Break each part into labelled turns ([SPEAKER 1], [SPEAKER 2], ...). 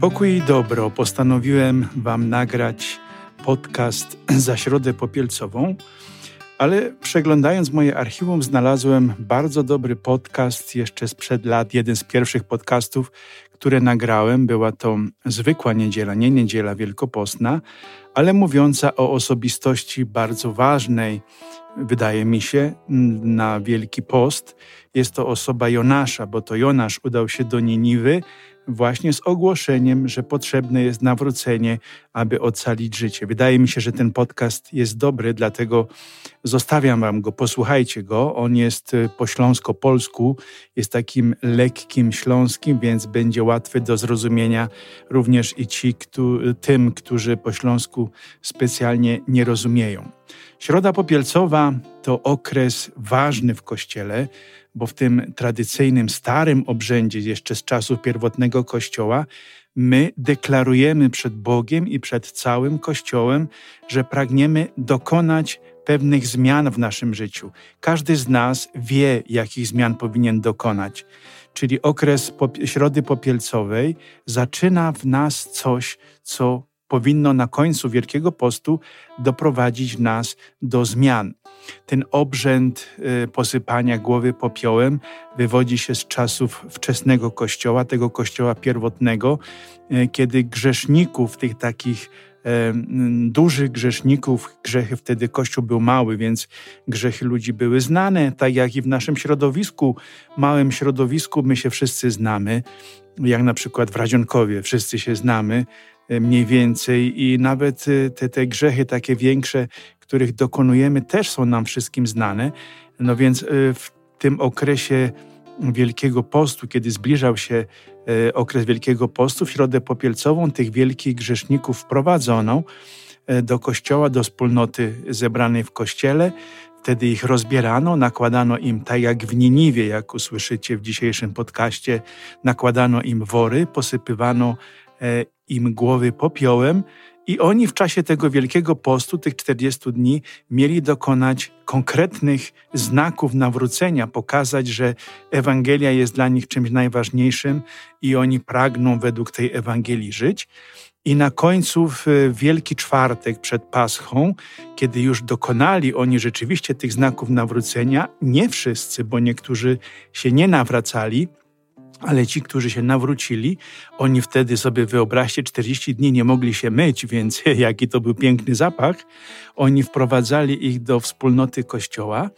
[SPEAKER 1] Pokój i dobro postanowiłem Wam nagrać podcast za środę popielcową, ale przeglądając moje archiwum znalazłem bardzo dobry podcast jeszcze sprzed lat, jeden z pierwszych podcastów, które nagrałem. Była to zwykła niedziela, nie niedziela wielkopostna, ale mówiąca o osobistości bardzo ważnej, wydaje mi się, na Wielki Post. Jest to osoba Jonasza, bo to Jonasz udał się do Niniwy właśnie z ogłoszeniem, że potrzebne jest nawrócenie, aby ocalić życie. Wydaje mi się, że ten podcast jest dobry, dlatego zostawiam wam go, posłuchajcie go. On jest y, po śląsko-polsku, jest takim lekkim śląskim, więc będzie łatwy do zrozumienia również i ci, tym, którzy po śląsku specjalnie nie rozumieją. Środa Popielcowa to okres ważny w Kościele, bo w tym tradycyjnym, starym obrzędzie, jeszcze z czasów pierwotnego Kościoła, my deklarujemy przed Bogiem i przed całym Kościołem, że pragniemy dokonać pewnych zmian w naszym życiu. Każdy z nas wie, jakich zmian powinien dokonać. Czyli okres Środy Popielcowej zaczyna w nas coś, co powinno na końcu Wielkiego Postu doprowadzić nas do zmian. Ten obrzęd y, posypania głowy popiołem wywodzi się z czasów wczesnego Kościoła, tego Kościoła pierwotnego, y, kiedy grzeszników, tych takich dużych grzeszników, grzechy wtedy Kościół był mały, więc grzechy ludzi były znane, tak jak i w naszym środowisku, małym środowisku my się wszyscy znamy, jak na przykład w Radzionkowie wszyscy się znamy, mniej więcej i nawet e, te, te grzechy takie większe, których dokonujemy, też są nam wszystkim znane. No więc e, w tym okresie Wielkiego Postu, kiedy zbliżał się okres Wielkiego Postu, w Środę Popielcową tych wielkich grzeszników wprowadzono do kościoła, do wspólnoty zebranej w kościele. Wtedy ich rozbierano, nakładano im, tak jak w Niniwie, jak usłyszycie w dzisiejszym podcaście, nakładano im wory, posypywano im głowy popiołem i oni w czasie tego Wielkiego Postu, tych 40 dni, mieli dokonać konkretnych znaków nawrócenia, pokazać, że Ewangelia jest dla nich czymś najważniejszym i oni pragną według tej Ewangelii żyć. I na końcu, w Wielki Czwartek przed Paschą, kiedy już dokonali oni rzeczywiście tych znaków nawrócenia, nie wszyscy, bo niektórzy się nie nawracali, ale ci, którzy się nawrócili, oni wtedy sobie wyobraźcie, 40 dni nie mogli się myć, więc jaki to był piękny zapach. Oni wprowadzali ich do wspólnoty kościoła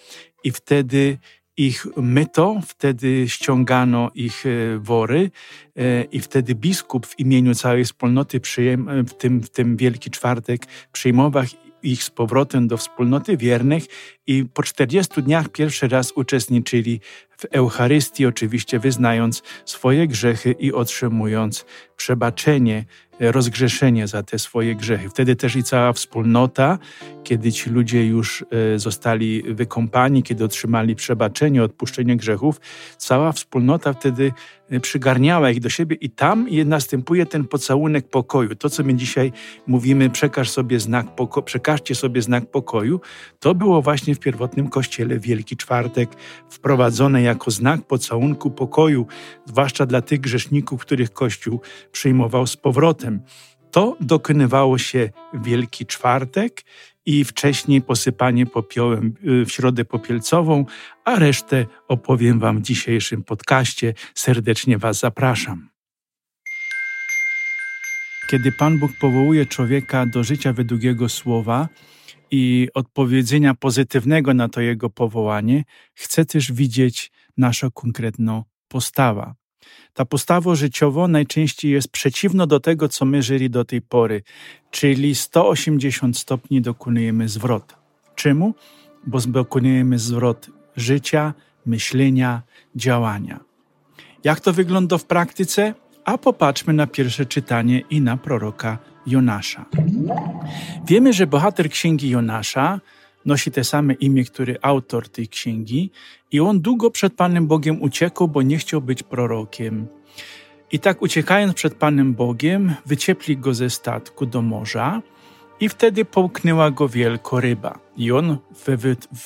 [SPEAKER 1] i wtedy ich myto, wtedy ściągano ich e, wory e, i wtedy biskup w imieniu całej wspólnoty przyjem, w, tym, w tym Wielki Czwartek przyjmował ich z powrotem do wspólnoty wiernych i po 40 dniach pierwszy raz uczestniczyli w Eucharystii, oczywiście wyznając swoje grzechy i otrzymując przebaczenie, rozgrzeszenie za te swoje grzechy. Wtedy też i cała wspólnota, kiedy ci ludzie już e, zostali wykąpani, kiedy otrzymali przebaczenie, odpuszczenie grzechów, cała wspólnota wtedy e, przygarniała ich do siebie i tam następuje ten pocałunek pokoju. To, co my dzisiaj mówimy, przekaż sobie znak poko- przekażcie sobie znak pokoju, to było właśnie w pierwotnym kościele Wielki Czwartek wprowadzone jako znak pocałunku pokoju, zwłaszcza dla tych grzeszników, których Kościół przyjmował z powrotem. To dokonywało się Wielki Czwartek i wcześniej posypanie popiołem y, w środę popielcową, a resztę opowiem Wam w dzisiejszym podcaście. Serdecznie Was zapraszam. Kiedy Pan Bóg powołuje człowieka do życia według Jego słowa i odpowiedzenia pozytywnego na to Jego powołanie, chce też widzieć naszą konkretną postawę. Ta postawa życiowa najczęściej jest przeciwna do tego, co my żyli do tej pory, czyli 180 stopni dokonujemy zwrot. Czemu? Bo dokonujemy zwrot życia, myślenia, działania. Jak to wygląda w praktyce? A popatrzmy na pierwsze czytanie i na proroka Jonasza. Wiemy, że bohater księgi Jonasza nosi te same imię, który autor tej księgi, i on długo przed Panem Bogiem uciekł, bo nie chciał być prorokiem. I tak uciekając przed Panem Bogiem, wyciepli go ze statku do morza i wtedy połknęła go wielko ryba. I on we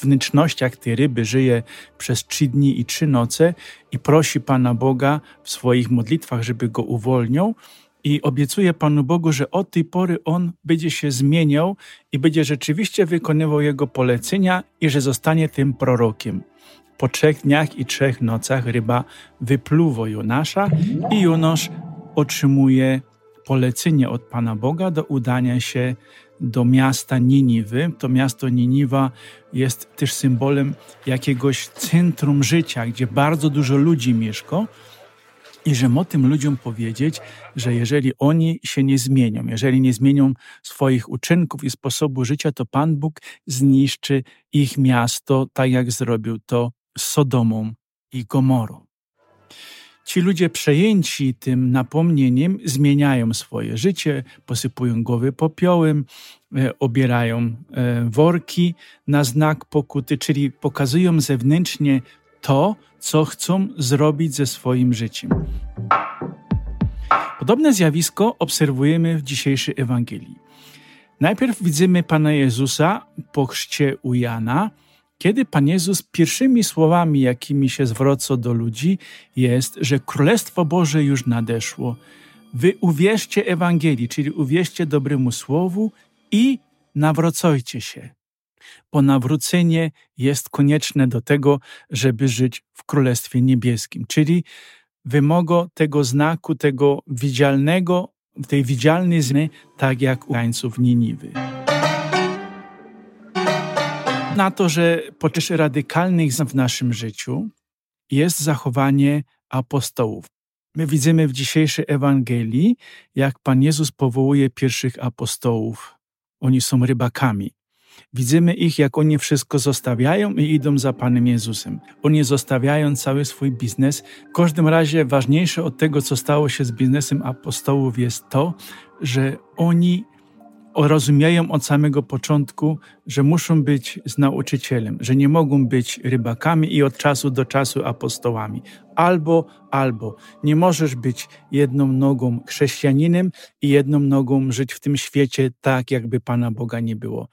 [SPEAKER 1] wnętrznościach tej ryby żyje przez trzy dni i trzy noce i prosi Pana Boga w swoich modlitwach, żeby go uwolnił. I obiecuję Panu Bogu, że od tej pory on będzie się zmieniał i będzie rzeczywiście wykonywał jego polecenia i że zostanie tym prorokiem. Po trzech dniach i trzech nocach ryba wypluwa Jonasza i Jonasz otrzymuje polecenie od Pana Boga do udania się do miasta Niniwy. To miasto Niniwa jest też symbolem jakiegoś centrum życia, gdzie bardzo dużo ludzi mieszka. I że o tym ludziom powiedzieć, że jeżeli oni się nie zmienią, jeżeli nie zmienią swoich uczynków i sposobu życia, to Pan Bóg zniszczy ich miasto, tak jak zrobił to z Sodomą i Gomorą. Ci ludzie przejęci tym napomnieniem zmieniają swoje życie, posypują głowy popiołem, e, obierają e, worki na znak pokuty, czyli pokazują zewnętrznie to, co chcą zrobić ze swoim życiem. Podobne zjawisko obserwujemy w dzisiejszej Ewangelii. Najpierw widzimy Pana Jezusa po chrzcie u Jana, kiedy Pan Jezus pierwszymi słowami, jakimi się zwraca do ludzi, jest, że Królestwo Boże już nadeszło. Wy uwierzcie Ewangelii, czyli uwierzcie dobremu słowu i nawracajcie się. Bo nawrócenie jest konieczne do tego, żeby żyć w Królestwie Niebieskim, czyli wymogo tego znaku, tego widzialnego, tej widzialnej zmiany, tak jak u krańców Niniwy na to, że podczas radykalnych w naszym życiu jest zachowanie apostołów. My widzimy w dzisiejszej Ewangelii, jak Pan Jezus powołuje pierwszych apostołów. Oni są rybakami. Widzimy ich, jak oni wszystko zostawiają i idą za Panem Jezusem. Oni zostawiają cały swój biznes. W każdym razie ważniejsze od tego, co stało się z biznesem apostołów, jest to, że oni rozumieją od samego początku, że muszą być z nauczycielem, że nie mogą być rybakami i od czasu do czasu apostołami. Albo, albo. Nie możesz być jedną nogą chrześcijaninem i jedną nogą żyć w tym świecie tak, jakby Pana Boga nie było.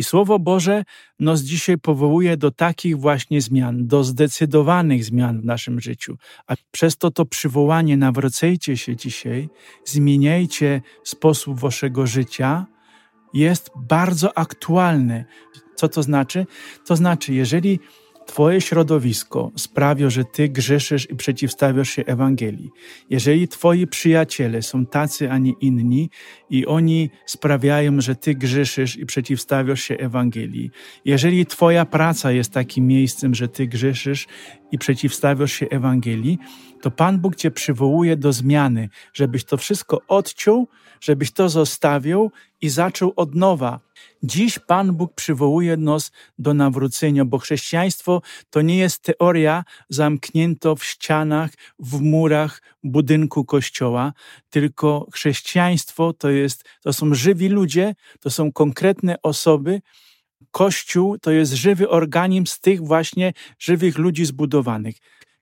[SPEAKER 1] I Słowo Boże nas dzisiaj powołuje do takich właśnie zmian, do zdecydowanych zmian w naszym życiu. A przez to to przywołanie, nawracajcie się dzisiaj, zmieniajcie sposób waszego życia, jest bardzo aktualne. Co to znaczy? To znaczy, jeżeli Twoje środowisko sprawia, że Ty grzeszysz i przeciwstawiasz się Ewangelii. Jeżeli Twoi przyjaciele są tacy, a nie inni i oni sprawiają, że Ty grzeszysz i przeciwstawiasz się Ewangelii. Jeżeli Twoja praca jest takim miejscem, że Ty grzeszysz i przeciwstawiasz się Ewangelii, to Pan Bóg Cię przywołuje do zmiany, żebyś to wszystko odciął, żebyś to zostawił i zaczął od nowa. Dziś Pan Bóg przywołuje nas do nawrócenia, bo chrześcijaństwo to nie jest teoria zamknięta w ścianach, w murach budynku kościoła, tylko chrześcijaństwo to jest, to są żywi ludzie, to są konkretne osoby, Kościół to jest żywy organizm z tych właśnie żywych ludzi zbudowanych,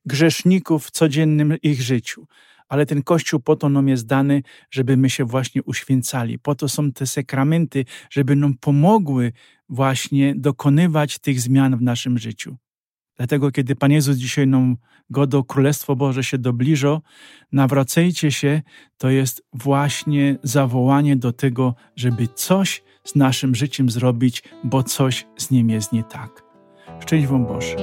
[SPEAKER 1] grzeszników w codziennym ich życiu. Ale ten Kościół po to nam jest dany, żeby my się właśnie uświęcali. Po to są te sakramenty, żeby nam pomogły właśnie dokonywać tych zmian w naszym życiu. Dlatego, kiedy Pan Jezus dzisiaj nam go do Królestwo Boże się dobliżo, nawracajcie się, to jest właśnie zawołanie do tego, żeby coś z naszym życiem zrobić, bo coś z nim jest nie tak. Szczęść Wam Boże.